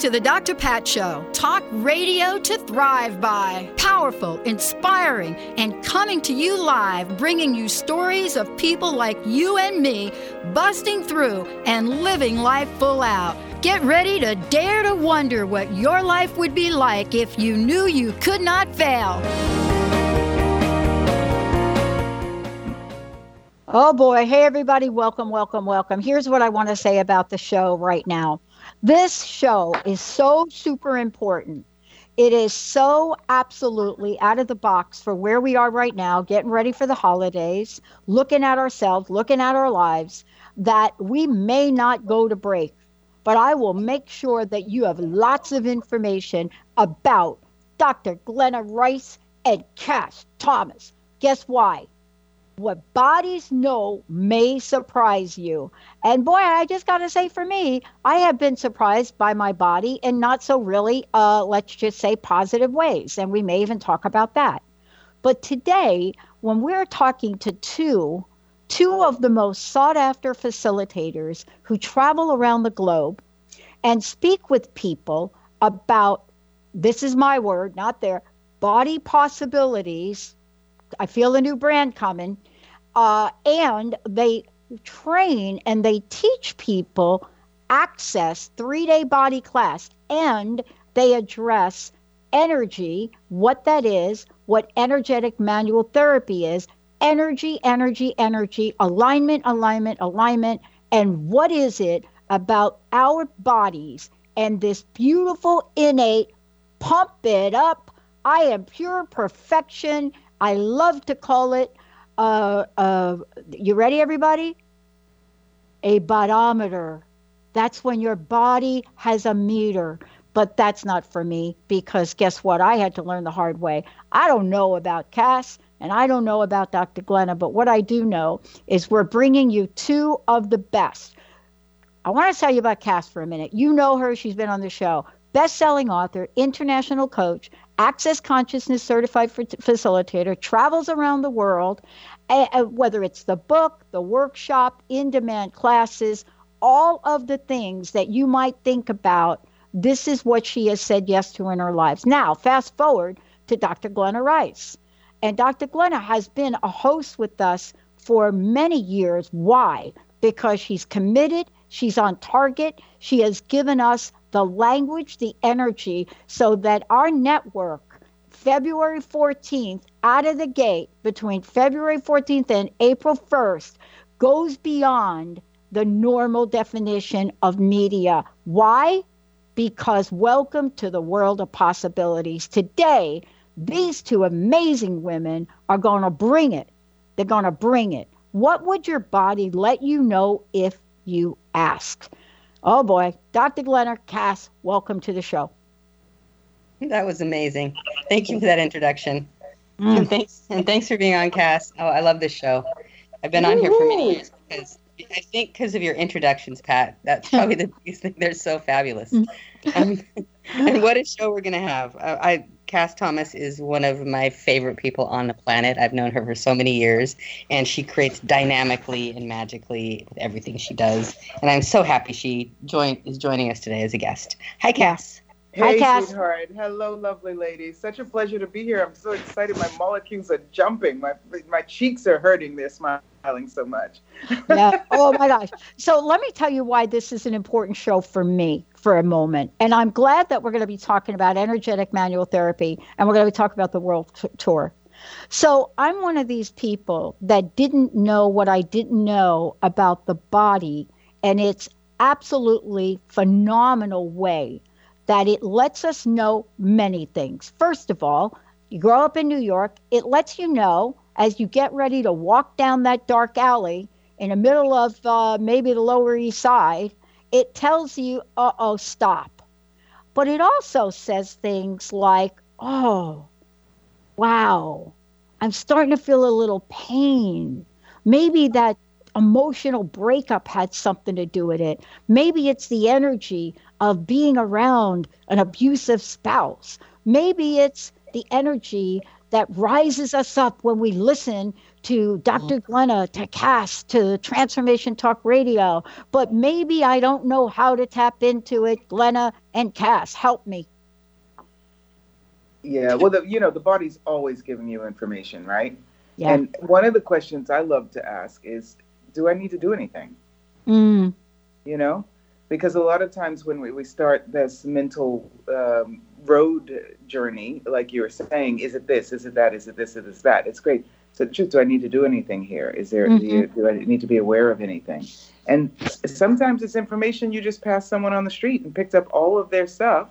To the Dr. Pat Show. Talk radio to thrive by. Powerful, inspiring, and coming to you live, bringing you stories of people like you and me busting through and living life full out. Get ready to dare to wonder what your life would be like if you knew you could not fail. Oh boy. Hey, everybody. Welcome, welcome, welcome. Here's what I want to say about the show right now. This show is so super important. It is so absolutely out of the box for where we are right now, getting ready for the holidays, looking at ourselves, looking at our lives, that we may not go to break. But I will make sure that you have lots of information about Dr. Glenna Rice and Kass Thomas. Guess why? what bodies know may surprise you. And boy, I just got to say for me, I have been surprised by my body in not so really, uh, let's just say, positive ways. And we may even talk about that. But today, when we're talking to two, two of the most sought after facilitators who travel around the globe and speak with people about this is my word, not their body possibilities. I feel a new brand coming uh, and they train and they teach people access three day body class and they address energy what that is what energetic manual therapy is energy energy energy alignment alignment alignment and what is it about our bodies and this beautiful innate pump it up i am pure perfection i love to call it uh, uh, you ready, everybody? A bodometer. That's when your body has a meter. But that's not for me because guess what? I had to learn the hard way. I don't know about Kass and I don't know about Dr. Glenna, but what I do know is we're bringing you two of the best. I want to tell you about Kass for a minute. You know her, she's been on the show. Best selling author, international coach, access consciousness certified facilitator, travels around the world, whether it's the book, the workshop, in demand classes, all of the things that you might think about. This is what she has said yes to in her lives. Now, fast forward to Dr. Glenna Rice. And Dr. Glenna has been a host with us for many years. Why? Because she's committed, she's on target, she has given us the language, the energy, so that our network, February 14th, out of the gate between February 14th and April 1st, goes beyond the normal definition of media. Why? Because welcome to the world of possibilities. Today, these two amazing women are going to bring it. They're going to bring it. What would your body let you know if you asked? Oh boy, Dr. Glenna Kass, welcome to the show. That was amazing. Thank you for that introduction. Mm. And thanks and thanks for being on Kass. Oh, I love this show. I've been on here for many years because I think because of your introductions, Pat. That's probably the biggest thing. They're so fabulous. Um, and what a show we're gonna have. I, I Kass Thomas is one of my favorite people on the planet. I've known her for so many years, and she creates dynamically and magically with everything she does. And I'm so happy she joined is joining us today as a guest. Hi, Kass. Hey, Hi, Kass. sweetheart. Hello, lovely ladies. Such a pleasure to be here. I'm so excited. My molecules are jumping. My my cheeks are hurting. They're smiling so much. yeah. Oh my gosh. So let me tell you why this is an important show for me for a moment. And I'm glad that we're going to be talking about energetic manual therapy and we're going to be talking about the world t- tour. So I'm one of these people that didn't know what I didn't know about the body and its absolutely phenomenal way that it lets us know many things. First of all, you grow up in New York, it lets you know as you get ready to walk down that dark alley in the middle of uh, maybe the Lower East Side, it tells you, uh oh, stop. But it also says things like, oh, wow, I'm starting to feel a little pain. Maybe that emotional breakup had something to do with it. Maybe it's the energy of being around an abusive spouse. Maybe it's the energy that rises us up when we listen to Dr. Mm. Glenna, to Kass, to Transformation Talk Radio. But maybe I don't know how to tap into it. Glenna and Kass, help me. Yeah, well, the, you know, the body's always giving you information, right? Yeah. And one of the questions I love to ask is, do I need to do anything? Mm, You know, because a lot of times when we, we start this mental um, road journey, like you were saying, is it this? Is it that? Is it this? Is it that? It's great. So, do I need to do anything here? Is there? Do, you, do I need to be aware of anything? And sometimes it's information you just passed someone on the street and picked up all of their stuff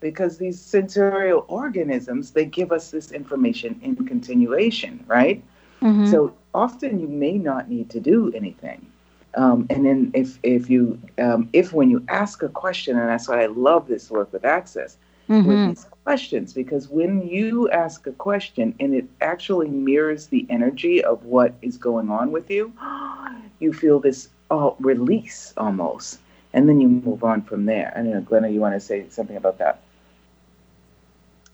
because these sensorial organisms they give us this information in continuation, right? Mhm. So often you may not need to do anything. Um, and then if if you um, if when you ask a question, and that's why I love this work with access with Mhm. these questions, because when you ask a question and it actually mirrors the energy of what is going on with you, you feel this oh, release almost, and then you move on from there. I don't know, Glenna, you want to say something about that?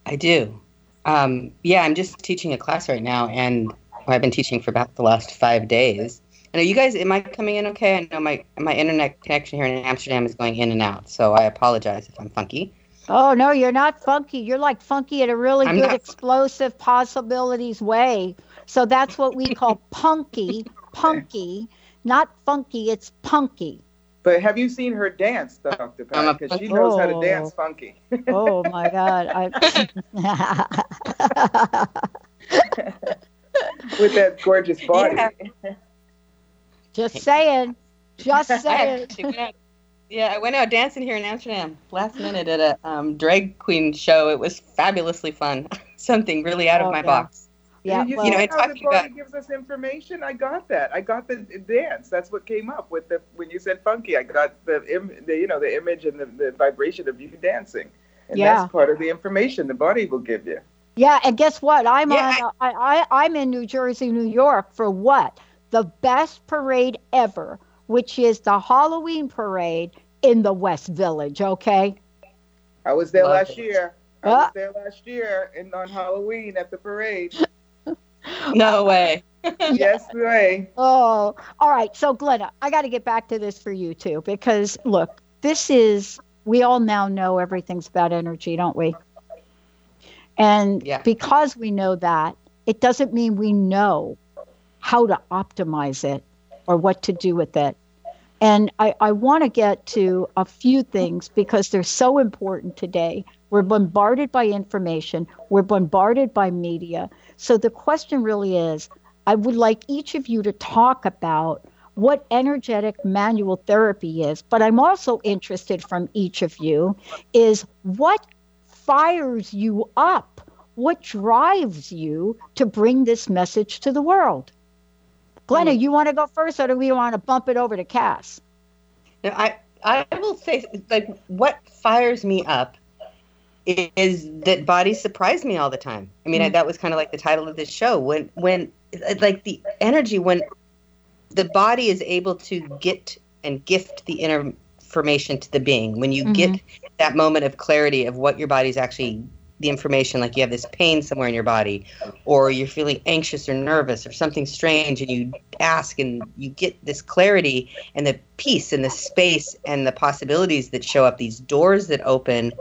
I do. Um, yeah, I'm just teaching a class right now, and I've been teaching for about the last five days. And are you guys, am I coming in okay? I know my my internet connection here in Amsterdam is going in and out, so I apologize if I'm funky. Oh no, you're not funky. You're like funky in a really I'm good, not- explosive possibilities way. So that's what we call punky, punky, not funky. It's punky. But have you seen her dance, Dr. I'm Pat? Because she knows how to Oh. dance funky. Oh my God! I... with that gorgeous body. Yeah. Just saying. Just saying. actually out, yeah, I went out dancing here in Amsterdam last minute at a um, drag queen show. It was fabulously fun. Something really out Oh, of my yeah. box. Yeah. you well, You know, see it's how the talking about- gives us information. I got that. I got the dance. That's what came up with the when you said funky. I got the, Im, the you know the image and the, the vibration of you dancing, and Yeah. that's part of the information the body will give you. Yeah, and guess what? I'm Yeah, on. I, I I'm in New Jersey, New York for what? The best parade ever, which is the Halloween parade in the West Village. Okay. I was there Love last it. year. I Ah. was there last year and on Halloween at the parade. No way. yes, way. Oh, all right. So, Glenna, I got to get back to this for you too, because look, this is, we all now know everything's about energy, don't we? And Yeah. because we know that, it doesn't mean we know how to optimize it or what to do with it. And I, I want to get to a few things because they're so important today. We're bombarded by information, we're bombarded by media. So the question really is I would like each of you to talk about what energetic manual therapy is, but I'm also interested from each of you is what fires you up? What drives you to bring this message to the world? Glenna, hmm. you want to go first, or do we want to bump it over to Kass? Now, I I will say like what fires me up is that bodies surprise me all the time. I mean, I, hmm. that was kind of like the title of this show when when like the energy when the body is able to get and gift the inner information to the being. When you get mm-hmm. that moment of clarity of what your body's actually the information like you have this pain somewhere in your body or you're feeling anxious or nervous or something strange and you ask and you get this clarity and the peace and the space and the possibilities that show up these doors that open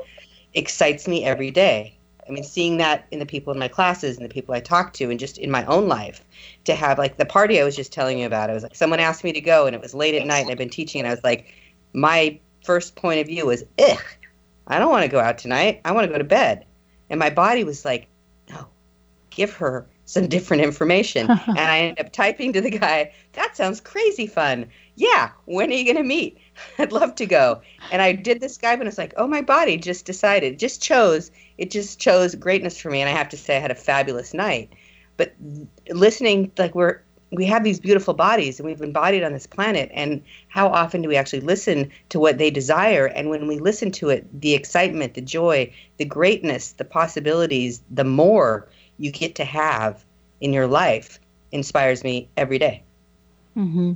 excites me every day. I mean seeing that in the people in my classes and the people i talk to and just in my own life to have like the party i was just telling you about i was like someone asked me to go and it was late at night and i've been teaching and i was like my first point of view was ugh i don't want to go out tonight. I want to go to bed. And my body was like no give her some different information. And i ended up typing to the guy that sounds crazy fun. Yeah when are you going to meet? I'd love to go. And i did this skype and it's like oh my body just decided just chose it just chose greatness for me and i have to say i had a fabulous night. But listening like we're we have these beautiful bodies and we've embodied on this planet and how often do we actually listen to what they desire and when we listen to it the excitement the joy the greatness the possibilities the more you get to have in your life inspires me every day. Mm-hmm.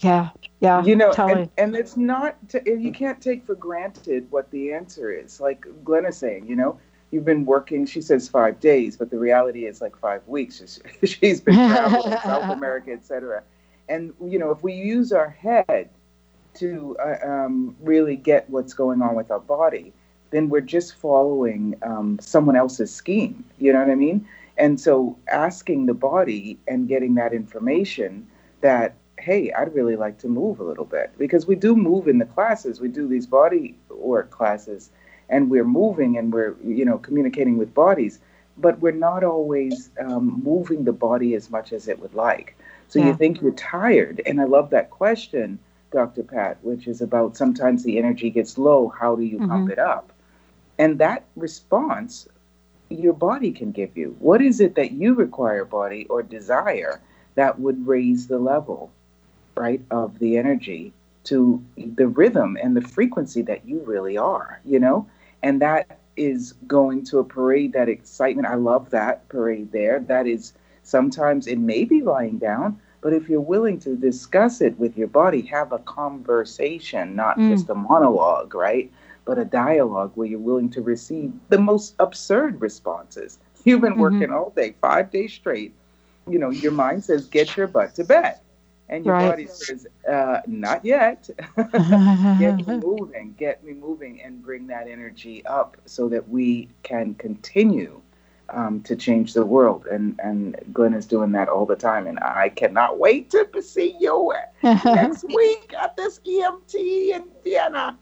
Yeah, yeah. You know, totally. and, and it's not, to, you can't take for granted what the answer is. Like Glenn is saying, you know, you've been working, she says five days, but the reality is like five weeks. She's, she's been traveling South America, etc. And, you know, if we use our head to uh, um, really get what's going on with our body, then we're just following um, someone else's scheme. You know what I mean? And so asking the body and getting that information that, hey, I'd really like to move a little bit because we do move in the classes. We do these body work classes and we're moving and we're, you know, communicating with bodies, but we're not always um, moving the body as much as it would like. So yeah. you think you're tired. And I love that question, Dr. Pat, which is about sometimes the energy gets low. How do you mm-hmm. pump it up? And that response your body can give you. What is it that you require, body, or desire that would raise the level, right, of the energy to the rhythm and the frequency that you really are, you know? And that is going to a parade, that excitement. I love that parade there. That is sometimes it may be lying down, but if you're willing to discuss it with your body, have a conversation, not mm. just a monologue, right? but a dialogue where you're willing to receive the most absurd responses. You've been mm-hmm. working all day, five days straight. You know, your mind says, get your butt to bed. And your right. body says, uh, not yet. get me moving, get me moving, and bring that energy up so that we can continue um, to change the world. And, and Glenn is doing that all the time. And I cannot wait to see you next week at this EMT in Vienna.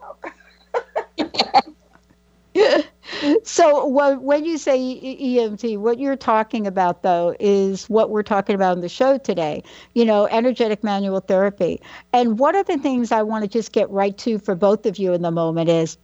So when you say EMT, what you're talking about though is what we're talking about in the show today. You know, energetic manual therapy. And one of the things I want to just get right to for both of you in the moment is,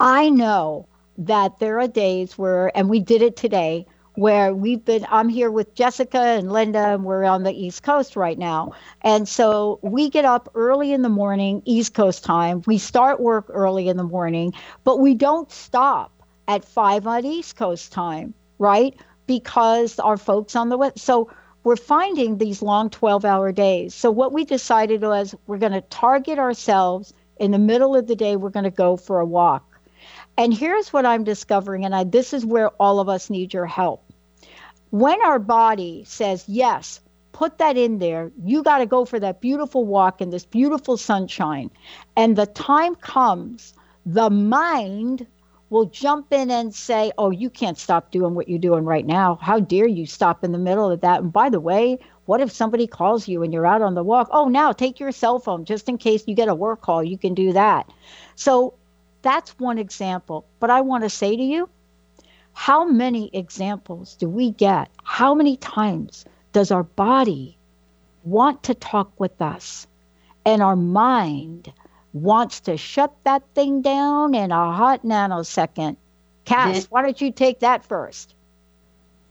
I know that there are days where, and we did it today, where we've been i'm here with jessica and linda and we're on the east coast right now and so we get up early in the morning east coast time we start work early in the morning but we don't stop at five on east coast time right? Because our folks on the west so we're finding these long 12 hour days. So what we decided was we're going to target ourselves. In the middle of the day we're going to go for a walk. And here's what I'm discovering, and I, this is where all of us need your help. When our body says, yes, put that in there, you got to go for that beautiful walk in this beautiful sunshine, and the time comes, the mind will jump in and say, oh, you can't stop doing what you're doing right now. How dare you stop in the middle of that? And by the way, what if somebody calls you and you're out on the walk? Oh, now take your cell phone just in case you get a work call. You can do that. So that's one example. But I want to say to you, how many examples do we get? How many times does our body want to talk with us and our mind wants to shut that thing down in a hot nanosecond? Kass, why don't you take that first?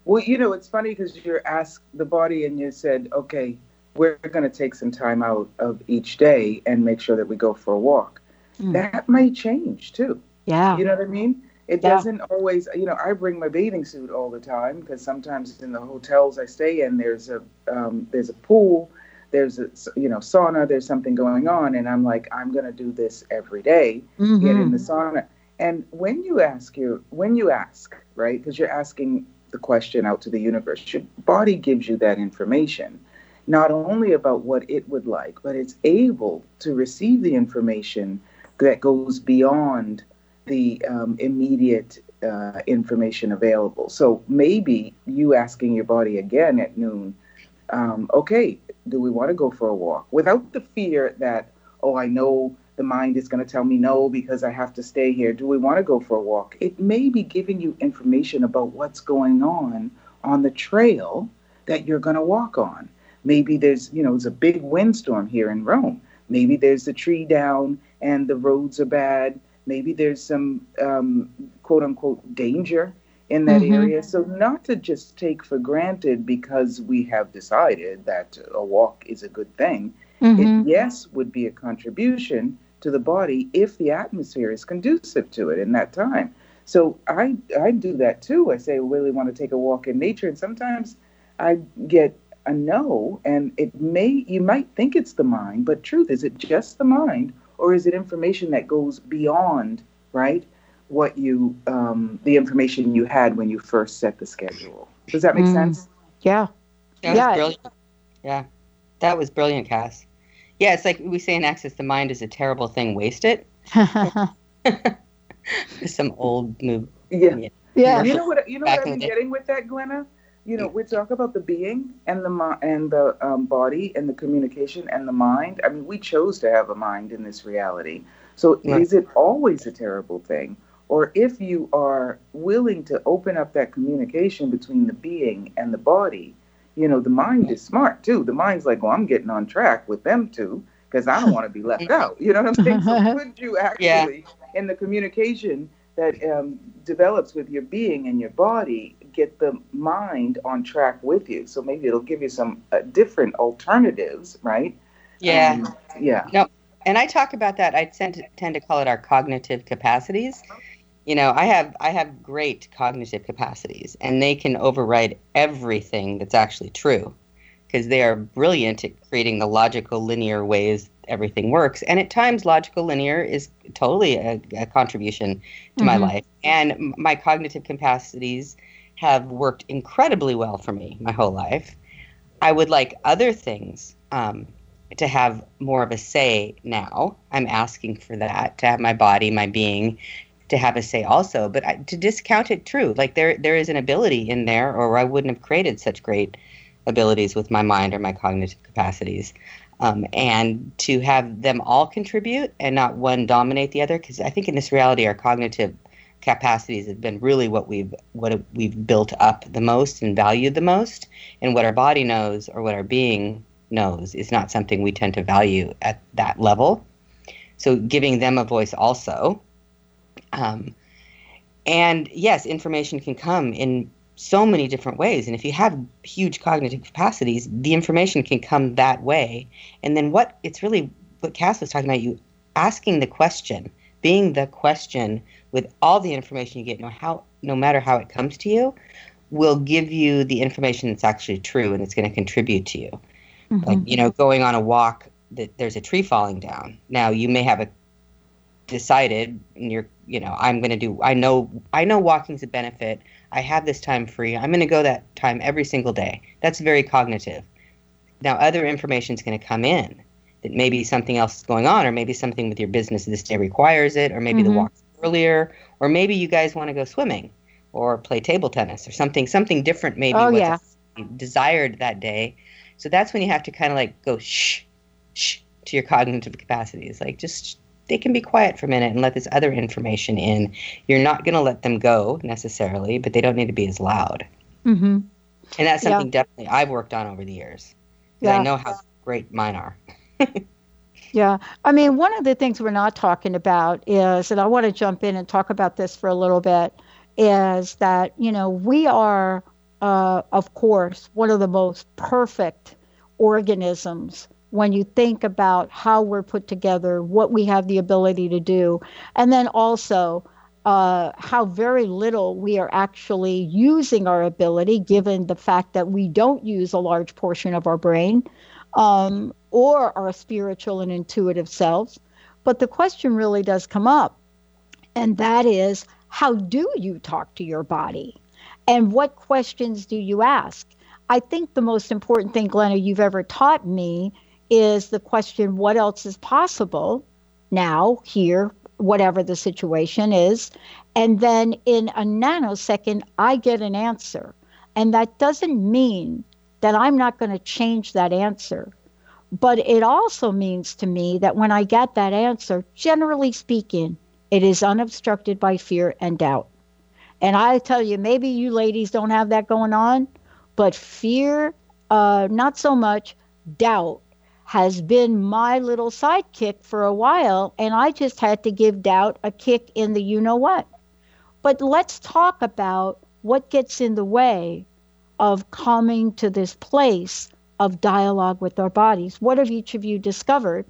Well, you know, it's funny because you asked the body and you said, okay, we're going to take some time out of each day and make sure that we go for a walk. Mm. That might change too. Yeah. You know what I mean? It yeah. doesn't always, you know, I bring my bathing suit all the time because sometimes in the hotels I stay in, there's a um, there's a pool, there's a you know sauna, there's something going on, and I'm like, I'm gonna do this every day, mm-hmm. get in the sauna. And when you ask your when you ask, right, because you're asking the question out to the universe, your body gives you that information, not only about what it would like, but it's able to receive the information that goes beyond the um, immediate uh, information available. So maybe you asking your body again at noon, um, okay, do we want to go for a walk? Without the fear that, oh, I know the mind is going to tell me no because I have to stay here. Do we want to go for a walk? It may be giving you information about what's going on on the trail that you're going to walk on. Maybe there's, you know, it's a big windstorm here in Rome. Maybe there's a tree down and the roads are bad maybe there's some um, quote unquote danger in that mm-hmm. area. So, not to just take for granted because we have decided that a walk is a good thing. Mm-hmm. It, yes, would be a contribution to the body if the atmosphere is conducive to it in that time. So, I, I do that too. I say, I really want to take a walk in nature. And sometimes I get a no, and it may, you might think it's the mind, but truth, is it just the mind? Or is it information that goes beyond, right? What you um, the information you had when you first set the schedule. Does that make mm. sense? Yeah. That yeah. brilliant. Yeah. That was brilliant, Kass. Yeah, it's like we say in Access, the mind is a terrible thing. Waste it. Some old move. Yeah. Yeah. You know what? You know what I'm getting with that, Glenna. You know, we talk about the being and the and the um, body and the communication and the mind. I mean, we chose to have a mind in this reality. So, right. is it always a terrible thing, or if you are willing to open up that communication between the being and the body, you know, the mind is smart too. The mind's like, well, I'm getting on track with them too because I don't want to be left out. You know what I'm saying? So could you actually, yeah. in the communication that um, develops with your being and your body, get the mind on track with you? So maybe it'll give you some uh, different alternatives, right? Yeah. Um, yeah. No, and I talk about that. I tend to, tend to call it our cognitive capacities you know i have i have great cognitive capacities and they can override everything that's actually true because they are brilliant at creating the logical linear ways everything works and at times logical linear is totally a, a contribution to mm-hmm. my life and my cognitive capacities have worked incredibly well for me my whole life i would like other things um, to have more of a say now. I'm asking for that to have my body, my being, to have a say also. But I, to discount it, true. Like there, there is an ability in there, or I wouldn't have created such great abilities with my mind or my cognitive capacities. Um, and to have them all contribute and not one dominate the other, because I think in this reality, our cognitive capacities have been really what we've what we've built up the most and valued the most, and what our body knows or what our being knows is not something we tend to value at that level. So giving them a voice also um, and yes, information can come in so many different ways. And if you have huge cognitive capacities, the information can come that way. And then what it's really what Kass was talking about, you asking the question, being the question with all the information you get, no how no matter how it comes to you, will give you the information that's actually true and it's going to contribute to you. Mm-hmm. Like, you know, going on a walk that there's a tree falling down. Now you may have a decided and you're you know i'm going to do i know i know walking's a benefit. I have this time free. I'm going to go that time every single day. That's very cognitive. Now other information is going to come in that maybe something else is going on or maybe something with your business this day requires it or maybe mm-hmm. the walk's earlier or maybe you guys want to go swimming or play table tennis or something something different maybe oh, yeah. desired that day. So that's when you have to kind of like go shh shh to your cognitive capacities like just they can be quiet for a minute and let this other information in. You're not going to let them go necessarily, but they don't need to be as loud. Mm-hmm. And that's something yeah. definitely I've worked on over the years. Yeah. I know how great mine are. yeah. I mean, one of the things we're not talking about is, and I want to jump in and talk about this for a little bit, is that, you know, we are, uh, of course, one of the most perfect organisms when you think about how we're put together, what we have the ability to do, and then also uh, how very little we are actually using our ability, given the fact that we don't use a large portion of our brain um, or our spiritual and intuitive selves. But the question really does come up, and that is how do you talk to your body? And what questions do you ask? I think the most important thing, Glenna, you've ever taught me is the question what else is possible now, here, whatever the situation is. And then in a nanosecond, I get an answer. And that doesn't mean that I'm not going to change that answer. But it also means to me that when I get that answer, generally speaking, it is unobstructed by fear and doubt. And I tell you, maybe you ladies don't have that going on, but fear, uh, not so much, doubt has been my little sidekick for a while, and I just had to give doubt a kick in the you know what. But let's talk about what gets in the way of coming to this place of dialogue with our bodies? What have each of you discovered?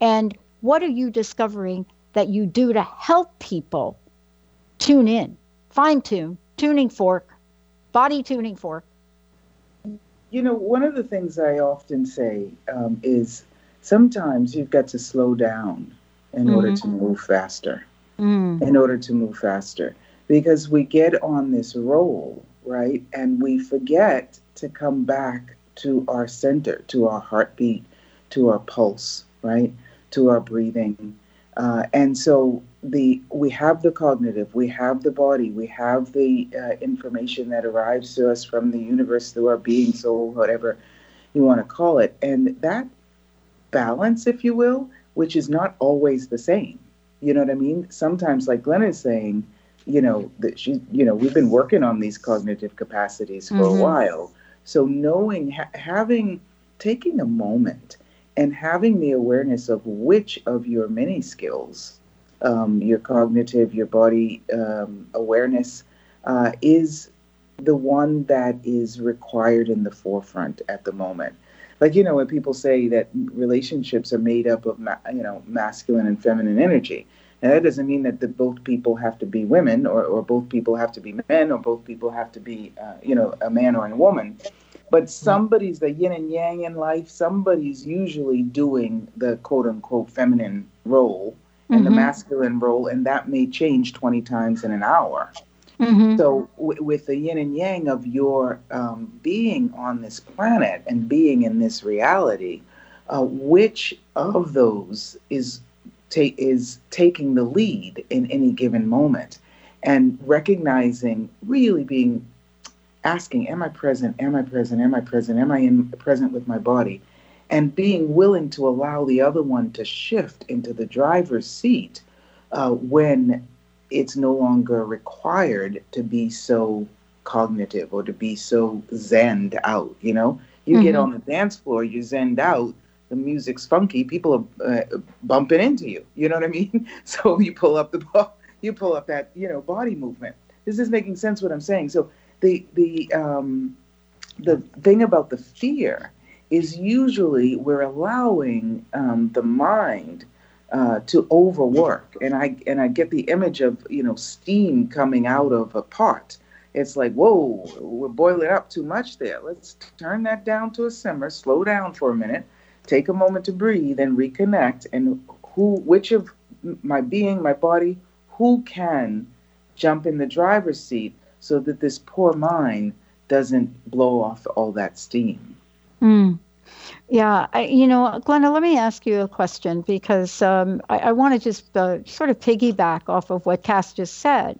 And what are you discovering that you do to help people tune in, fine tune, tuning fork, body tuning fork? You know, one of the things I often say um, is sometimes you've got to slow down in mm-hmm. order to move faster. Mm. In order to move faster. Because we get on this roll, right? And we forget to come back to our center, to our heartbeat, to our pulse, right? To our breathing. Uh, and so the we have the cognitive, we have the body, we have the uh, information that arrives to us from the universe through our being, soul, whatever you want to call it, and that balance, if you will, which is not always the same. You know what I mean? Sometimes, like Glenn is saying, you know that she, you know, we've been working on these cognitive capacities for mm-hmm. a while. So knowing, ha- having, taking a moment and having the awareness of which of your many skills, um, your cognitive, your body um, awareness, uh, is the one that is required in the forefront at the moment. Like you know when people say that relationships are made up of ma- you know masculine and feminine energy and that doesn't mean that the, both people have to be women or, or both people have to be men or both people have to be uh, you know a man or a woman but somebody's the yin and yang in life somebody's usually doing the quote unquote feminine role and mm-hmm. the masculine role and that may change 20 times in an hour Mm-hmm. So, w- with the yin and yang of your um, being on this planet and being in this reality, uh, which of those is ta- is taking the lead in any given moment, and recognizing, really being asking, "Am I present? Am I present? Am I present? Am I in, present with my body?" And being willing to allow the other one to shift into the driver's seat uh, when it's no longer required to be so cognitive or to be so zenned out. You know, you mm-hmm. get on the dance floor, you're zenned out. The music's funky. People are uh, bumping into you. You know what I mean? So you pull up the you pull up that you know body movement. This is making sense what I'm saying. So the the um, the thing about the fear is usually we're allowing um, the mind uh, to overwork. And I and I get the image of you know steam coming out of a pot. It's like whoa, we're boiling up too much there. Let's turn that down to a simmer. Slow down for a minute. Take a moment to breathe and reconnect. And who, which of my being, my body, who can jump in the driver's seat so that this poor mind doesn't blow off all that steam. Mm. Yeah, I, you know, Glenna, let me ask you a question because um, I, I want to just uh, sort of piggyback off of what Kass just said.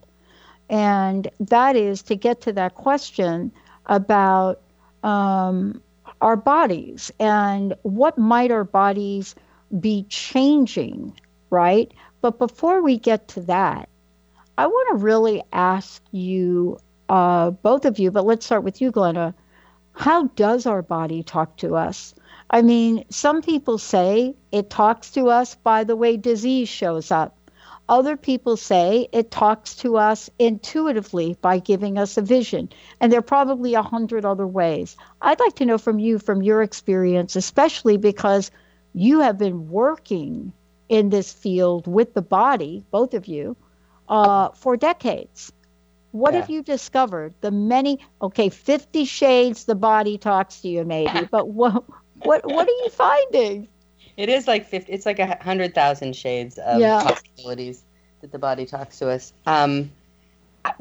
And that is to get to that question about um, our bodies and what might our bodies be changing, right? But before we get to that, I want to really ask you, uh, both of you, but let's start with you, Glenna. How does our body talk to us? I mean, some people say it talks to us by the way disease shows up. Other people say it talks to us intuitively by giving us a vision. And there are probably a hundred other ways. I'd like to know from you, from your experience, especially because you have been working in this field with the body, both of you, uh, for decades. What yeah. have you discovered? The many, okay, 50 shades the body talks to you, maybe, but what, what what are you finding? It is like 50, it's like a hundred thousand shades of yeah. possibilities that the body talks to us. Um,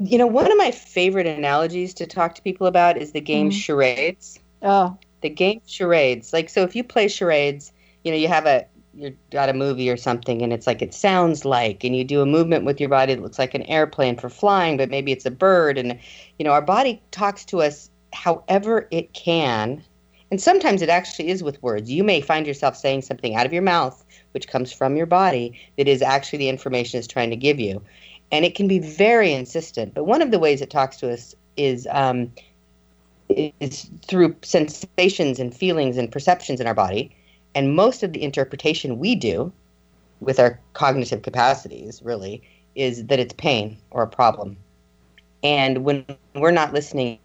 you know, one of my favorite analogies to talk to people about is the game mm. charades. Oh, the game charades. Like, so if you play charades, you know, you have a you got a movie or something, and it's like it sounds like, and you do a movement with your body that looks like an airplane for flying, but maybe it's a bird, and you know, our body talks to us however it can and sometimes it actually is with words. You may find yourself saying something out of your mouth, which comes from your body, that is actually the information it's trying to give you. And it can be very insistent. But one of the ways it talks to us is um, is through sensations and feelings and perceptions in our body. And most of the interpretation we do with our cognitive capacities, really, is that it's pain or a problem. And when we're not listening,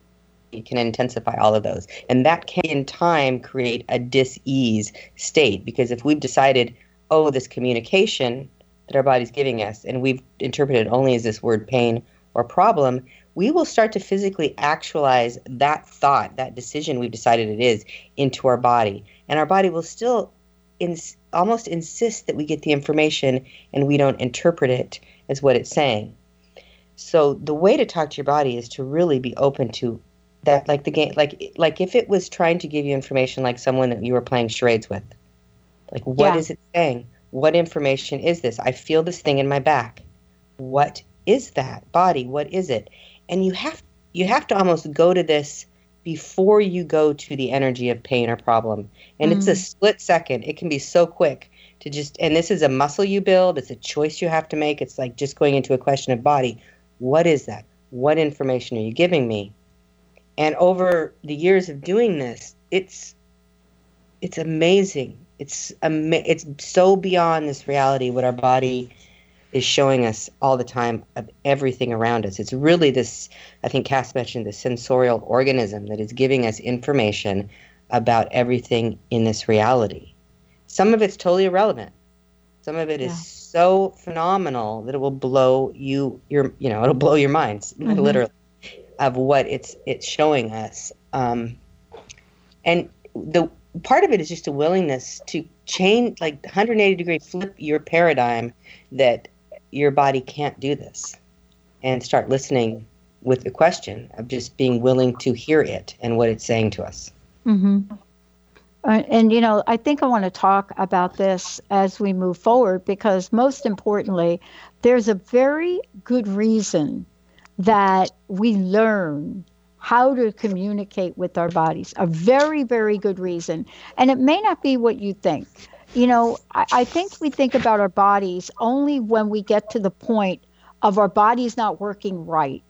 it can intensify all of those. And that can, in time, create a dis ease state because if we've decided, oh, this communication that our body's giving us, and we've interpreted only as this word pain or problem, we will start to physically actualize that thought, that decision we've decided it is, into our body. And our body will still ins- almost insist that we get the information and we don't interpret it as what it's saying. So the way to talk to your body is to really be open to that like the game like like if it was trying to give you information like someone that you were playing charades with. Like what Yeah. is it saying? What information is this? I feel this thing in my back. What is that? Body, what is it? And you have you have to almost go to this before you go to the energy of pain or problem. And it's a mm. split second. It can be so quick to just and this is a muscle you build, it's a choice you have to make. It's like just going into a question of body. What is that? What information are you giving me? And over the years of doing this, it's it's amazing. It's ama- it's so beyond this reality what our body is showing us all the time of everything around us. It's really this, I think Kass mentioned, the sensorial organism that is giving us information about everything in this reality. Some of it's totally irrelevant. Some of it is Yeah. so phenomenal that it will blow you your you know it'll blow your minds Mhm. literally of what it's it's showing us. Um, and the part of it is just a willingness to change like 180 degree flip your paradigm that your body can't do this and start listening with the question of just being willing to hear it and what it's saying to us hmm Uh, and you know, I think I want to talk about this as we move forward because most importantly, there's a very good reason that we learn how to communicate with our bodies. A very, very good reason. And it may not be what you think. You know, I, I think we think about our bodies only when we get to the point of our bodies not working right.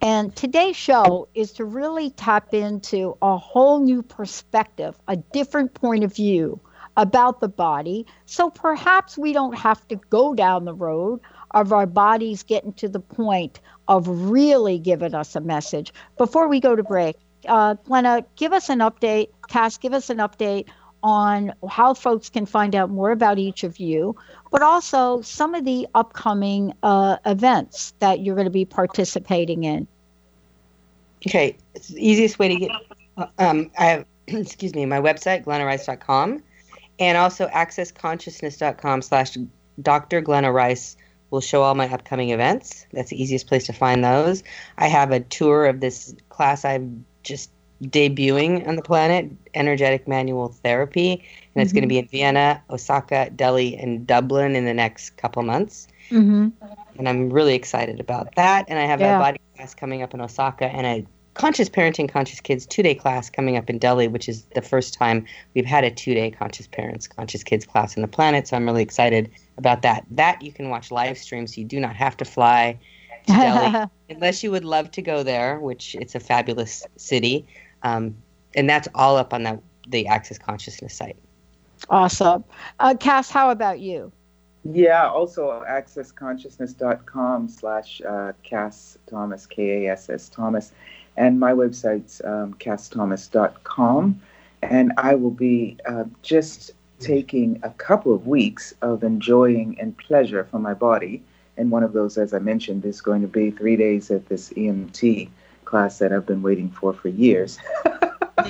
And today's show is to really tap into a whole new perspective, a different point of view about the body. So perhaps we don't have to go down the road of our bodies getting to the point of really giving us a message. Before we go to break, uh, Glenna, give us an update. Kass, give us an update on how folks can find out more about each of you, but also some of the upcoming uh, events that you're going to be participating in. okay it's the easiest way to get um, i have excuse me my website glennarice.com and also accessconsciousness.com slash dr glenna rice will show all my upcoming events that's the easiest place to find those i have a tour of this class I've just debuting on the planet energetic manual therapy and it's going to be in vienna osaka delhi and dublin in the next couple months Mm-hmm. and I'm really excited about that. And I have Yeah. a body class coming up in Osaka and a conscious parenting, conscious kids two day class coming up in Delhi, which is the first time we've had a two day conscious parents, conscious kids class on the planet. So I'm really excited about that. That you can watch live stream, so you do not have to fly to Delhi unless you would love to go there, which it's a fabulous city. Um, and that's all up on the the Access Consciousness site. awesome. Uh, Kass, how about you? Yeah, also accessconsciousness.com slash uh, Kass Thomas, K A S S Thomas. And my website's um, kassthomas.com. And I will be uh, just taking a couple of weeks of enjoying and pleasure for my body. And one of those, as I mentioned, is going to be three days at this EMT class that I've been waiting for for years.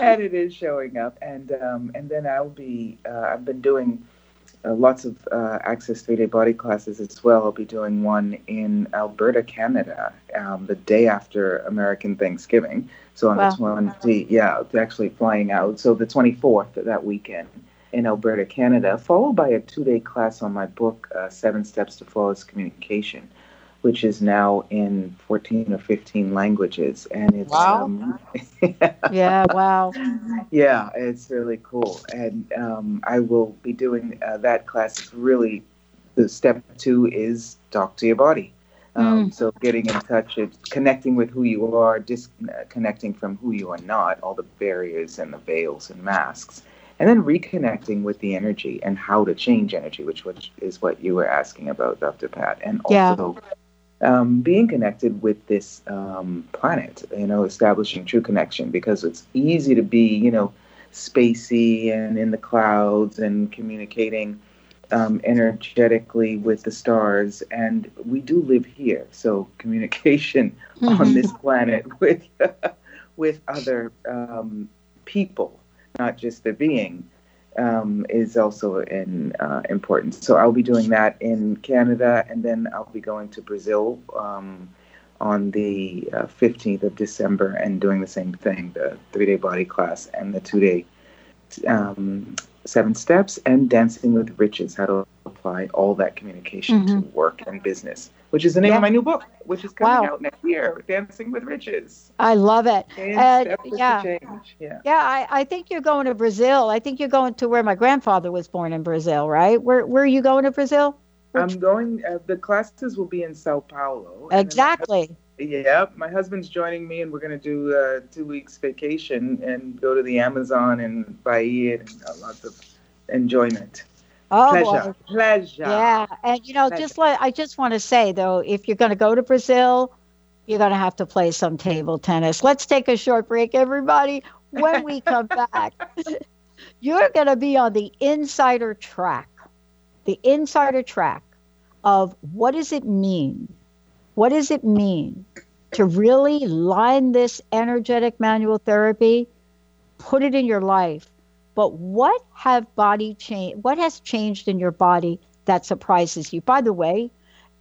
and it is showing up. And um, and then I'll be. Uh, I've been doing uh, lots of uh, Access Three Day Body classes as well. I'll be doing one in Alberta, Canada, um, the day after American Thanksgiving. So on Wow. the twenty, yeah, it's actually flying out. So the twenty fourth that weekend in Alberta, Canada, followed by a two day class on my book, uh, Seven Steps to Flawless Communication. Which is now in 14 or 15 languages, and it's Wow. um, yeah, wow. yeah, it's really cool. And um, I will be doing uh, that class. It's really, the step two is talk to your body. Um, So getting in touch, it's connecting with who you are, disconnecting from who you are not, all the barriers and the veils and masks. And then reconnecting with the energy and how to change energy, which, which is what you were asking about, Dr. Pat. And Yeah. Um, being connected with this um, planet, you know, establishing true connection because it's easy to be, you know, spacey and in the clouds and communicating um, energetically with the stars. And we do live here. So communication mm-hmm. on this planet with, with other um, people, not just the being. Um, is also in, uh, important. So I'll be doing that in Canada, and then I'll be going to Brazil um, on the uh, 15th of December and doing the same thing the three day body class and the two day um, seven steps and dancing with riches how to apply all that communication mm-hmm. to work and business which is the name yeah. of my new book which is coming wow. out next year dancing with riches i love it uh, yeah yeah yeah I, I think you're going to brazil i think you're going to where my grandfather was born in brazil right where, where are you going to brazil I'm going. Uh, the classes will be in Sao Paulo. Exactly. Yeah, my husband's joining me, and we're going to do uh, two weeks vacation and go to the Amazon and Bahia and uh, lots of enjoyment. Oh, pleasure, boy. pleasure. Yeah, and you know, pleasure. just like I just want to say though, if you're going to go to Brazil, you're going to have to play some table tennis. Let's take a short break, everybody. When we come back, you're going to be on the insider track, the insider track of what does it mean what does it mean to really line this energetic manual therapy, put it in your life? But what have body change? What has changed in your body that surprises you? By the way,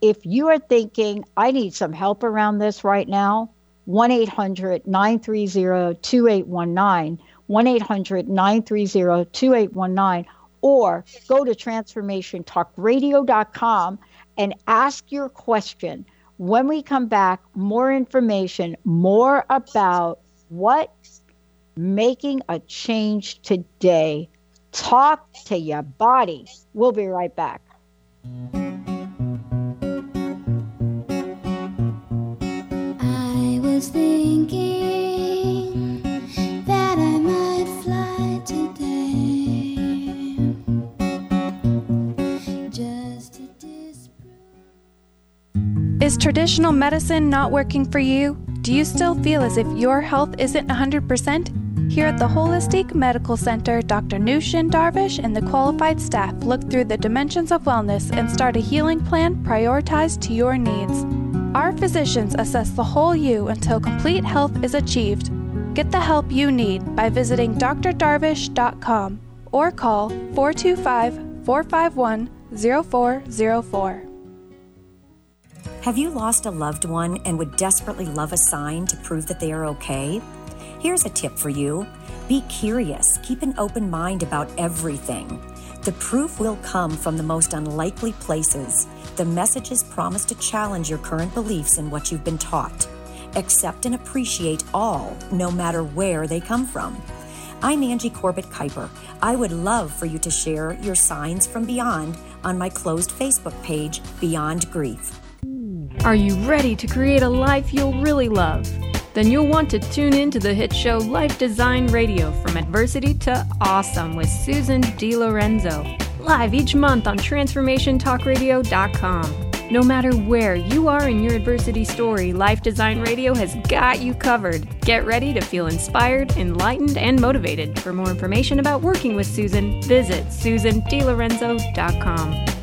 if you are thinking, I need some help around this right now, 1 800 930 2819, 1 800 930 2819, or go to transformationtalkradio.com and ask your question. When we come back, more information, more about what making a change today. Talk to your body. We'll be right back. I was thinking that I might fly today. Just to is traditional medicine not working for you? Do you still feel as if your health isn't 100%? Here at the Holistic Medical Center, Dr. Nushin Darvish and the qualified staff look through the dimensions of wellness and start a healing plan prioritized to your needs. Our physicians assess the whole you until complete health is achieved. Get the help you need by visiting drdarvish.com or call 425 451 0404. Have you lost a loved one and would desperately love a sign to prove that they are okay? Here's a tip for you be curious, keep an open mind about everything. The proof will come from the most unlikely places. The messages promise to challenge your current beliefs and what you've been taught. Accept and appreciate all, no matter where they come from. I'm Angie Corbett Kuiper. I would love for you to share your signs from beyond on my closed Facebook page, Beyond Grief. Are you ready to create a life you'll really love? Then you'll want to tune in to the hit show Life Design Radio from Adversity to Awesome with Susan DiLorenzo, live each month on TransformationTalkRadio.com. No matter where you are in your adversity story, Life Design Radio has got you covered. Get ready to feel inspired, enlightened, and motivated. For more information about working with Susan, visit SusanDiLorenzo.com.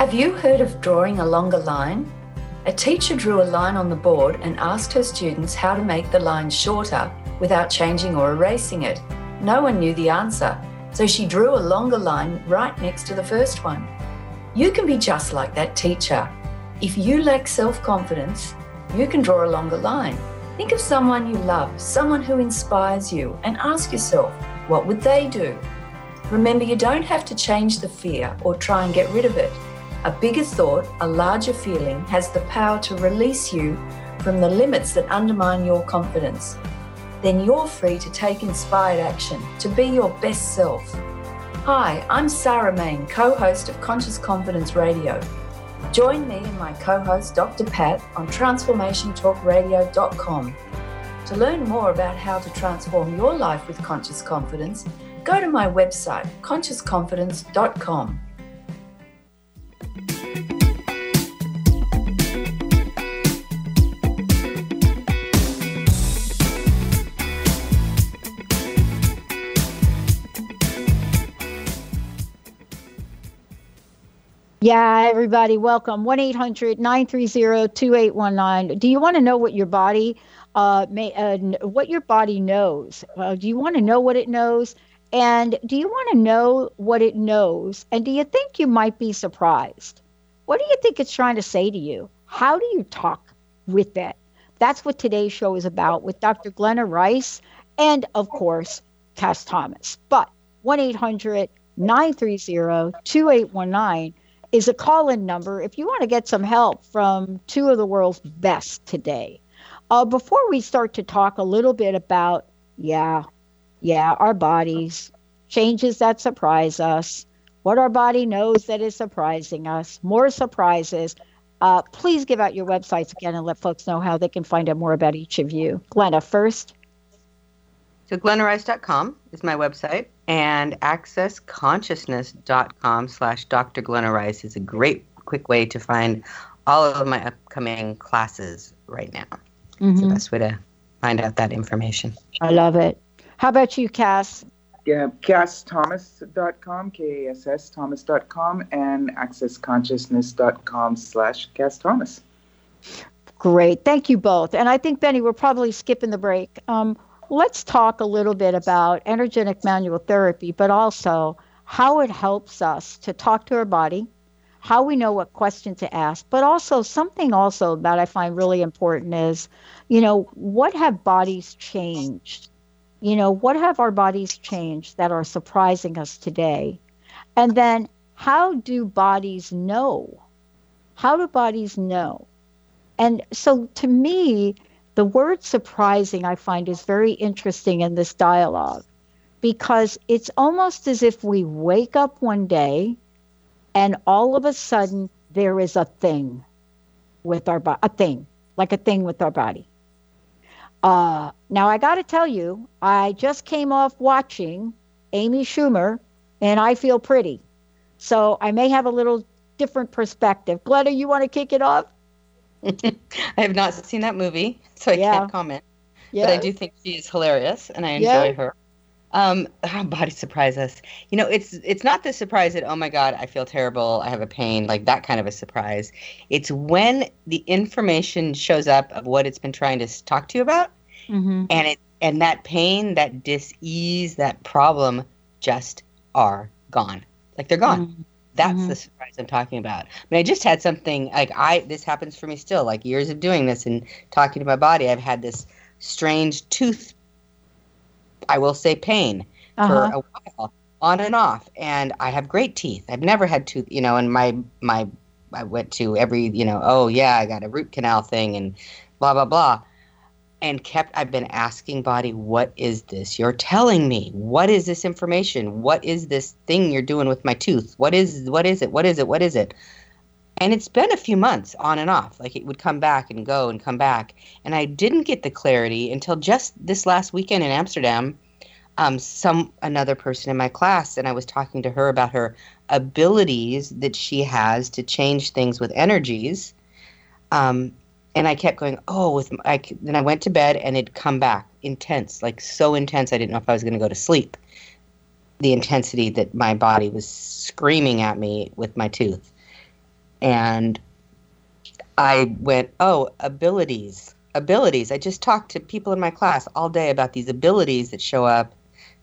Have you heard of drawing a longer line? A teacher drew a line on the board and asked her students how to make the line shorter without changing or erasing it. No one knew the answer, so she drew a longer line right next to the first one. You can be just like that teacher. If you lack self confidence, you can draw a longer line. Think of someone you love, someone who inspires you, and ask yourself, what would they do? Remember, you don't have to change the fear or try and get rid of it. A bigger thought, a larger feeling, has the power to release you from the limits that undermine your confidence. Then you're free to take inspired action, to be your best self. Hi, I'm Sarah Main, co host of Conscious Confidence Radio. Join me and my co host, Dr. Pat, on transformationtalkradio.com. To learn more about how to transform your life with conscious confidence, go to my website, consciousconfidence.com. Yeah, everybody, welcome. 1 800 930 2819. Do you want to know what your body uh, may, uh, what your body knows? Uh, do you want to know what it knows? And do you want to know what it knows? And do you think you might be surprised? What do you think it's trying to say to you? How do you talk with it? That's what today's show is about with Dr. Glenna Rice and, of course, Kass Thomas. But 1 800 930 2819 is a call in number if you want to get some help from two of the world's best today. Uh, before we start to talk a little bit about, yeah, yeah, our bodies, changes that surprise us, what our body knows that is surprising us, more surprises. Uh, please give out your websites again and let folks know how they can find out more about each of you. Glenna, first. So glennarice.com is my website, and accessconsciousness.com slash Dr. Glenna Rice is a great, quick way to find all of my upcoming classes right now. It's the Mhm. best way to find out that information. I love it. How about you, Kass? Yeah, kassthomas.com, K-A-S-S Thomas.com, and accessconsciousness.com slash Kass Thomas. Great. Thank you both. And I think, Benny, we're probably skipping the break. Um, let's talk a little bit about energetic manual therapy, but also how it helps us to talk to our body, how we know what question to ask, but also something also that I find really important is, you know, what have bodies changed? You know, what have our bodies changed that are surprising us today? And then how do bodies know? How do bodies know? And so to me, the word surprising I find is very interesting in this dialogue because it's almost as if we wake up one day and all of a sudden there is a thing with our body, a thing, like a thing with our body. Uh, now I got to tell you, I just came off watching Amy Schumer and I feel pretty. So I may have a little different perspective. Glenna, you want to kick it off? I have not seen that movie, so I Yeah. can't comment. But I do think she is hilarious, and I enjoy Yeah. her. Um, how body surprise us. You know, it's it's not the surprise that oh my god, I feel terrible, I have a pain, like that kind of a surprise. It's when the information shows up of what it's been trying to talk to you about, Mm-hmm. and it and that pain, that dis-ease, that problem just are gone. Like they're gone. That's the surprise I'm talking about. I mean, I just had something like I this happens for me still. Like years of doing this and talking to my body, I've had this strange tooth. I will say pain Uh-huh. for a while, on and off, and I have great teeth. I've never had tooth, you know. And my my I went to every you know. Oh yeah, I got a root canal thing and blah blah blah and kept i've been asking body what is this you're telling me? What is this information? What is this thing you're doing with my tooth? What is what is it? What is it? What is it? And it's been a few months on and off. Like it would come back and go and come back. And i didn't get the clarity until just this last weekend in amsterdam um, some another person in my class and i was talking to her about her abilities that she has to change things with energies um, and I kept going, oh, with I, then I went to bed and it'd come back intense, like so intense. I didn't know if I was going to go to sleep. The intensity that my body was screaming at me with my tooth, and I went, oh, abilities, abilities. I just talked to people in my class all day about these abilities that show up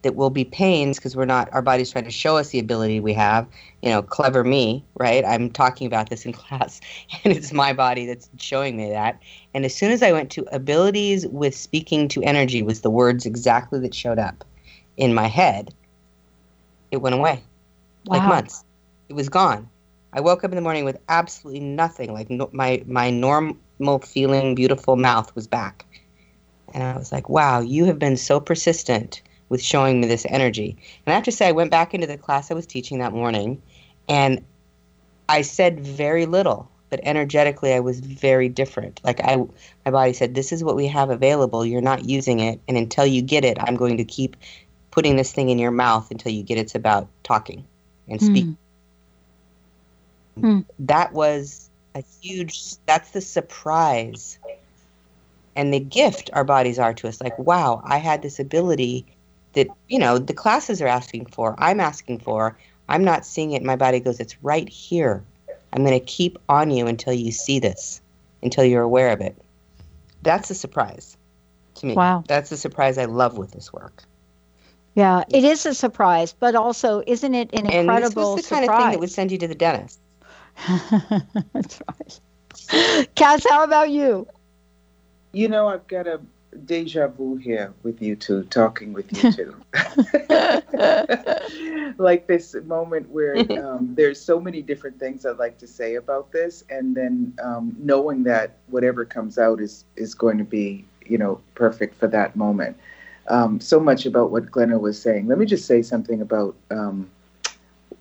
that will be pains because we're not our body's trying to show us the ability we have. You know clever me right? I'm talking about this in class and it's my body that's showing me that. And as soon as i went to abilities with speaking to energy was the words exactly that showed up in my head it went away. Like months. It was gone. I woke up in the morning with absolutely nothing. Like no, my my normal feeling, beautiful mouth was back, and I was like, "Wow, you have been so persistent with showing me this energy." And I have to say, I went back into the class I was teaching that morning, and I said very little, but energetically, I was very different. Like I, my body said, "This is what we have available. You're not using it, and until you get it, I'm going to keep putting this thing in your mouth until you get it's about talking and speaking." Hmm. that was a huge that's the surprise and the gift our bodies are to us like wow i had this ability that you know the classes are asking for i'm asking for. I'm not seeing it. My body goes it's right here. I'm going to keep on you until you see this until you're aware of it. That's a surprise to me. Wow. that's a surprise. I love with this work. Yeah, it is a surprise, but also isn't it an and incredible this was the kind of thing that would send you to the dentist. That's right. Kass, how about you? You know, I've got a deja vu here with you two, talking with you two. like this moment where um, there's so many different things I'd like to say about this, and then um, knowing that whatever comes out is is going to be, you know, perfect for that moment. Um, so much about what Glenna was saying. Let me just say something about um,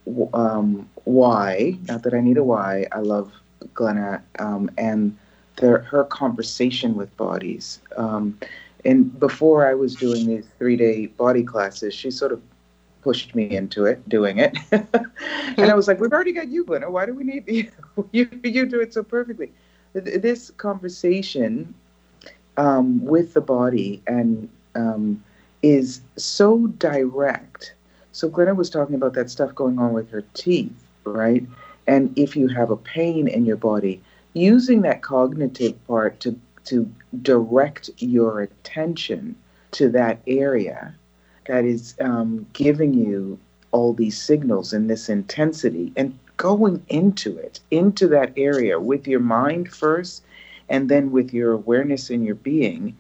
w- um, why. Not that I need a why. I love Glenna um, and her conversation with bodies. Um, and before I was doing these three day body classes, she sort of pushed me into it, doing it. and I was like, we've already got you, Glenna. Why do we need you? you, you do it so perfectly. This conversation um, with the body and um, is so direct. So Glenna was talking about that stuff going on with her teeth, right? And if you have a pain in your body, using that cognitive part to to direct your attention to that area that is um, giving you all these signals and this intensity and going into it, into that area with your mind first and then with your awareness in your being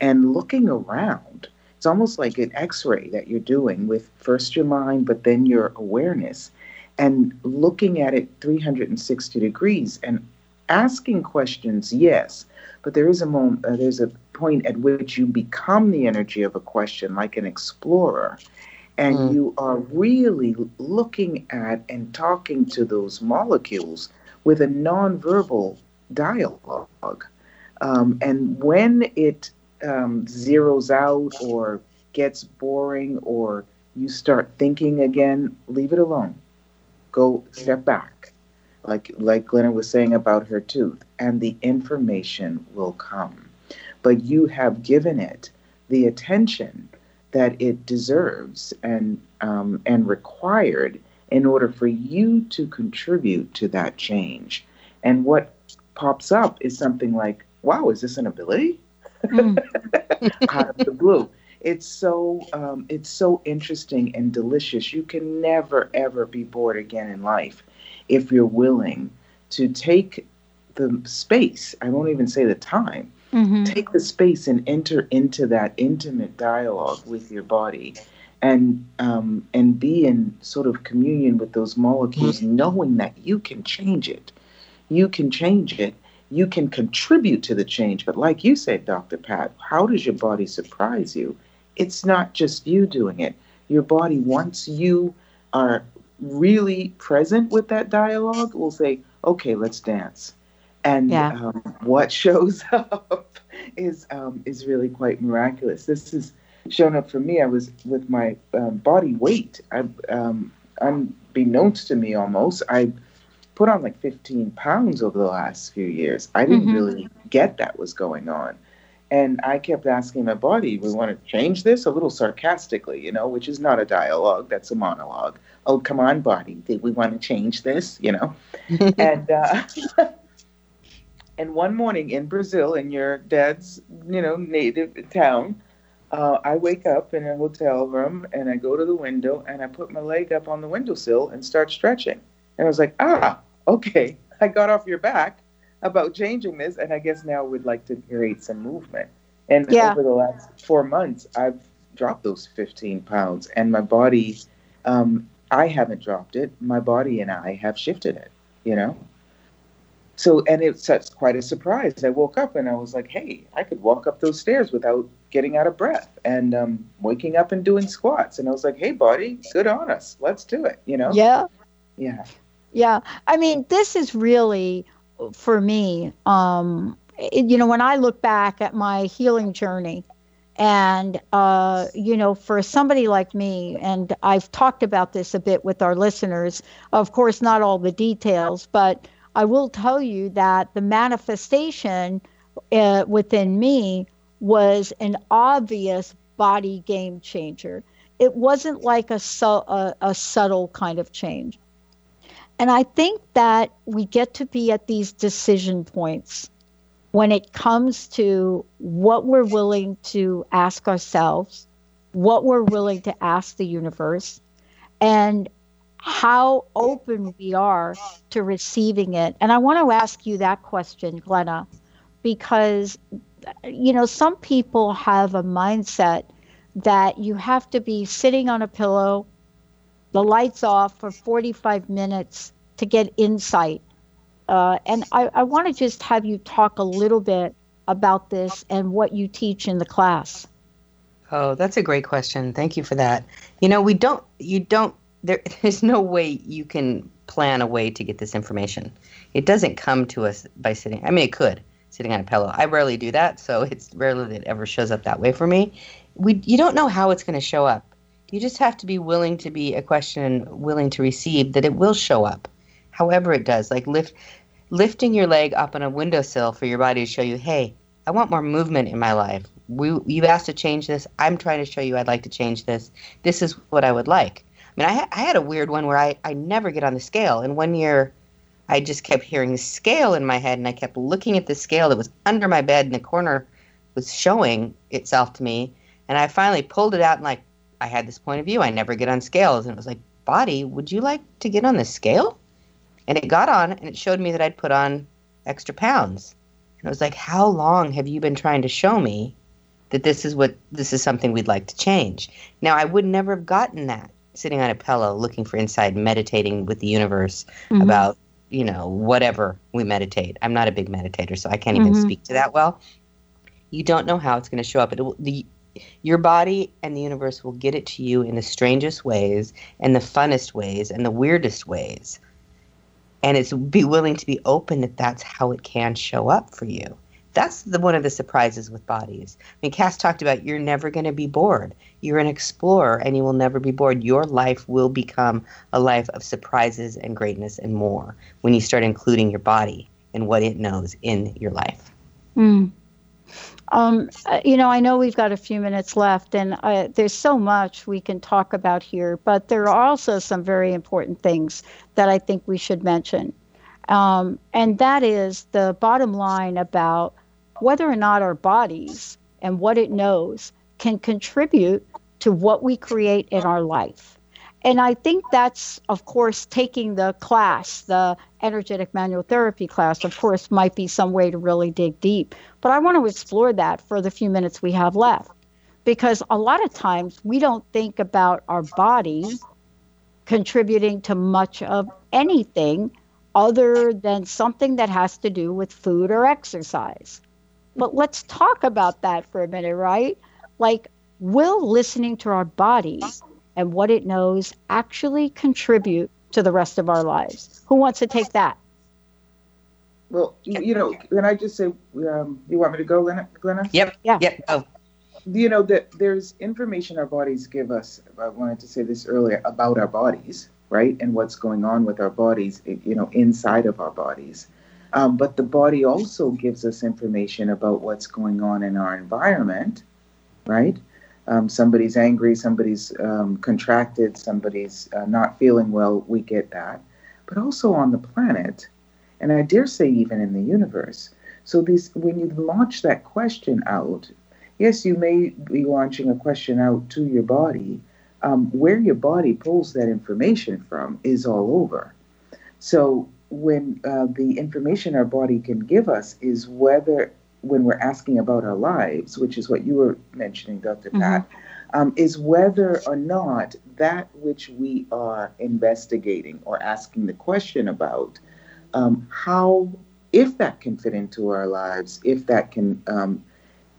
and looking around. It's almost like an x ray that you're doing with first your mind, but then your awareness and looking at it 360 degrees and asking questions, yes, but there is a moment, uh, there's a point at which you become the energy of a question, like an explorer, and Mm. you are really looking at and talking to those molecules with a nonverbal dialogue. Um, and when it um, zeroes out or gets boring or you start thinking again, leave it alone. Go step back like like Glenna was saying about her tooth, and the information will come. But you have given it the attention that it deserves and um, and required in order for you to contribute to that change. And what pops up is something like, "Wow, is this an ability?" Out of the blue. It's so um, it's so interesting and delicious. You can never ever be bored again in life if you're willing to take the space, I won't even say the time, Mm-hmm. take the space and enter into that intimate dialogue with your body and um, and be in sort of communion with those molecules, knowing that you can change it. You can change it. You can contribute to the change. But like you said, Dr. Pat, how does your body surprise you? It's not just you doing it. Your body, once you are really present with that dialogue, will say, okay, let's dance. And Yeah. um, what shows up is um, is really quite miraculous. This has shown up for me. I was with my um, body weight. I, um, unbeknownst to me, almost, I put on like 15 pounds over the last few years. I didn't Mhm. really get that was going on. And I kept asking my body, we want to change this a little sarcastically, you know, which is not a dialogue, that's a monologue. Oh, come on, body, did we want to change this, you know? and uh, and one morning in Brazil, in your dad's, you know, native town, uh, I wake up in a hotel room and I go to the window and I put my leg up on the windowsill and start stretching. And I was like, ah, okay, I got off your back about changing this, and I guess now we'd like to create some movement. And Yeah. over the last four months, I've dropped those 15 pounds, and my body, um, I haven't dropped it. My body and I have shifted it. you know. So, and it's that's quite a surprise. I woke up and I was like, hey, I could walk up those stairs without getting out of breath and um, waking up and doing squats. And I was like, hey, body, good on us. Let's do it, you know? Yeah. Yeah. Yeah. I mean, this is really for me, um, it- you know, when I look back at my healing journey, and, uh, you know, for somebody like me, and I've talked about this a bit with our listeners, of course, not all the details, but I will tell you that the manifestation uh, within me was an obvious body game changer. It wasn't like a, su- a, a subtle kind of change. And I think that we get to be at these decision points when it comes to what we're willing to ask ourselves, what we're willing to ask the universe, and how open we are to receiving it. And I want to ask you that question, Glenna, because, you know, some people have a mindset that you have to be sitting on a pillow, the lights off for 45 minutes to get insight. Uh, and I, I want to just have you talk a little bit about this and what you teach in the class. Oh, that's a great question. Thank you for that. You know, we don't, you don't, there, there's no way you can plan a way to get this information. It doesn't come to us by sitting, I mean, it could, sitting on a pillow. I rarely do that, so it's rarely that it ever shows up that way for me. We, you don't know how it's going to show up. You just have to be willing to be a question and willing to receive that it will show up, however it does. Like lift, lifting your leg up on a windowsill for your body to show you, hey, I want more movement in my life. We, you've asked to change this. I'm trying to show you I'd like to change this. This is what I would like. I mean, I, ha- I had a weird one where I, I never get on the scale. And one year, I just kept hearing the scale in my head, and I kept looking at the scale that was under my bed in the corner, was showing itself to me. And I finally pulled it out, and like, I had this point of view. I never get on scales. And it was like, body, would you like to get on the scale? And it got on, and it showed me that I'd put on extra pounds. And it was like, how long have you been trying to show me that this is what this is something we'd like to change? Now, I would never have gotten that sitting on a pillow, looking for insight, meditating with the universe Mhm. about you know whatever we meditate. I'm not a big meditator, so I can't even Mhm. speak to that well. You don't know how it's going to show up. It will, the your body and the universe will get it to you in the strangest ways and the funnest ways and the weirdest ways and it's be willing to be open that that's how it can show up for you. That's the one of the surprises with bodies. I mean, Kass talked about you're never going to be bored. You're an explorer, and you will never be bored. Your life will become a life of surprises and greatness and more when you start including your body and what it knows in your life. Mm. Um, uh, you know, I know we've got a few minutes left, and uh, there's so much we can talk about here, but there are also some very important things that I think we should mention. Um, and that is the bottom line about whether or not our bodies and what it knows can contribute to what we create in our life. And I think that's, of course, taking the class, the energetic manual therapy class, of course, might be some way to really dig deep. But I want to explore that for the few minutes we have left. Because a lot of times we don't think about our body contributing to much of anything other than something that has to do with food or exercise. But let's talk about that for a minute, right? Like, will listening to our body and what it knows actually contribute to the rest of our lives? Who wants to take that? Well, you, you know, can I just say, um, you want me to go, Glenna? Glenna? Yep. Yeah. Yep. Oh, You know that there's information our bodies give us. I wanted to say this earlier about our bodies, right, and what's going on with our bodies, you know, inside of our bodies. Um, but the body also gives us information about what's going on in our environment, right? Um, somebody's angry, somebody's um, contracted, somebody's uh, not feeling well. We get that, but also on the planet, and I dare say even in the universe. So these, when you launch that question out, yes, you may be launching a question out to your body. Um, where your body pulls that information from is all over. So when uh, the information our body can give us is whether, when we're asking about our lives, which is what you were mentioning, doctor Pat, um, is whether or not that which we are investigating or asking the question about um, how, if that can fit into our lives, if that can um,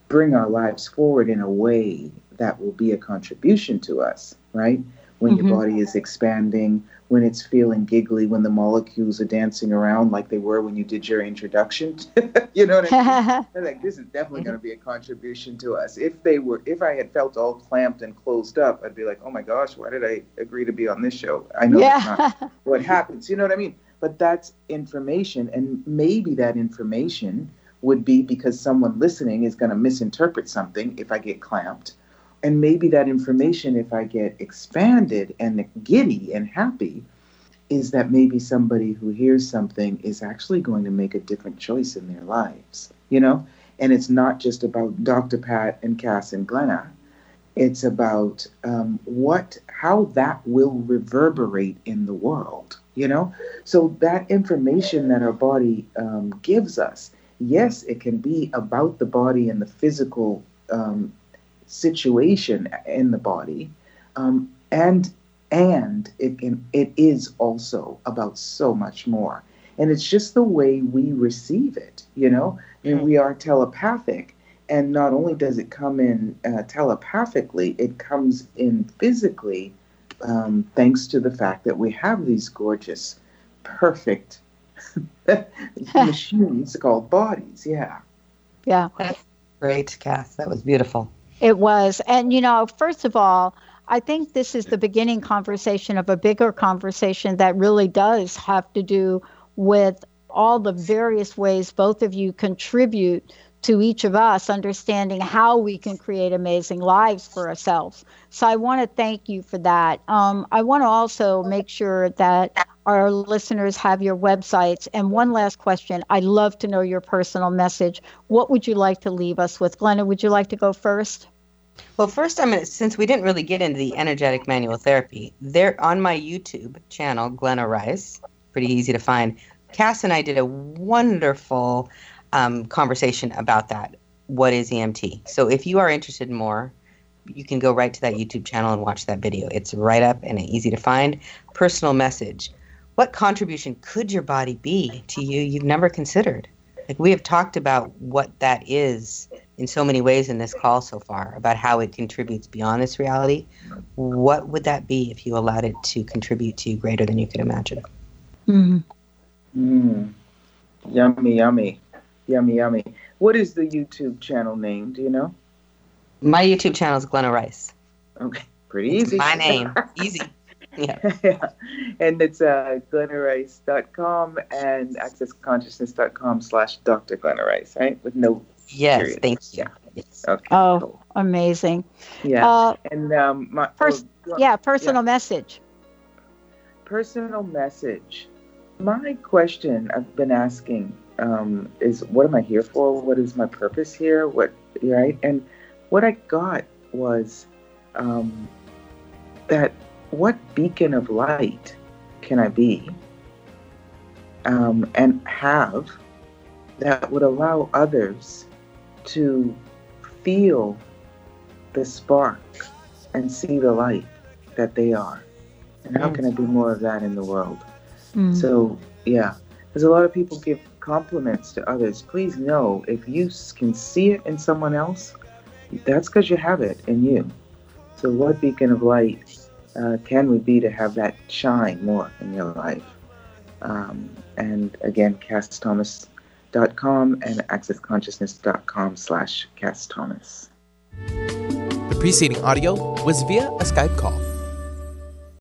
bring our lives forward in a way that will be a contribution to us, right? When Mhm. your body is expanding, when it's feeling giggly, when the molecules are dancing around like they were when you did your introduction. you know what I mean? Like, this is definitely mm-hmm. going to be a contribution to us. If they were, if I had felt all clamped and closed up, I'd be like, oh my gosh, why did I agree to be on this show? I know that's not what happens. You know what I mean? But that's information, and maybe that information would be because someone listening is going to misinterpret something if I get clamped. And maybe that information, if I get expanded and giddy and happy, is that maybe somebody who hears something is actually going to make a different choice in their lives, you know? And it's not just about Dr. Pat and Kass and Glenna. It's about um, what, how that will reverberate in the world, you know? So that information that our body um, gives us, yes, it can be about the body and the physical um, situation in the body, um, and and it can it is also about so much more. And it's just the way we receive it, you know. And we are telepathic, and not only does it come in uh, telepathically, it comes in physically, um, thanks to the fact that we have these gorgeous, perfect machines called bodies. Yeah. Yeah. Great, Kass. That was beautiful. It was. And, you know, first of all, I think this is the beginning conversation of a bigger conversation that really does have to do with all the various ways both of you contribute to each of us understanding how we can create amazing lives for ourselves. So I want to thank you for that. Um, I want to also make sure that our listeners have your websites. And one last question I'd love to know your personal message. What would you like to leave us with? Glenna, would you like to go first? Well, first, I'm gonna since we didn't really get into the energetic manual therapy, there on my YouTube channel, Glenna Rice, pretty easy to find. Kass and I did a wonderful um, conversation about that. What is EMT? So if you are interested in more, you can go right to that YouTube channel and watch that video. It's right up and easy to find. Personal message. What contribution could your body be to you you've never considered? Like we have talked about what that is in so many ways in this call so far about how it contributes beyond this reality. What would that be if you allowed it to contribute to you greater than you could imagine? Mm-hmm. Mm. Yummy, yummy, yummy, yummy. What is the YouTube channel name? Do you know? My YouTube channel is Glenna Rice. Okay, pretty It's easy. my name. Easy. Yeah. yeah. And it's uh, glennarice.com and accessconsciousness.com slash Dr. Glenna Rice, right? With no Yes, period. thank you. Yeah. Okay. Oh, amazing. Yeah. Uh, and um, my pers- oh, yeah, personal message. personal message. My question I've been asking um, is, what am I here for? What is my purpose here? What right? And what I got was um, that what beacon of light can I be um, and have that would allow others to feel the spark and see the light that they are. And how can I do more of that in the world? Mm. So, yeah, because a lot of people give compliments to others. Please know if you can see it in someone else, that's because you have it in you. So, what beacon of light uh, can we be to have that shine more in your life? Um, and again, kassthomas.com and accessconsciousness.com slash kassthomas. The preceding audio was via a Skype call.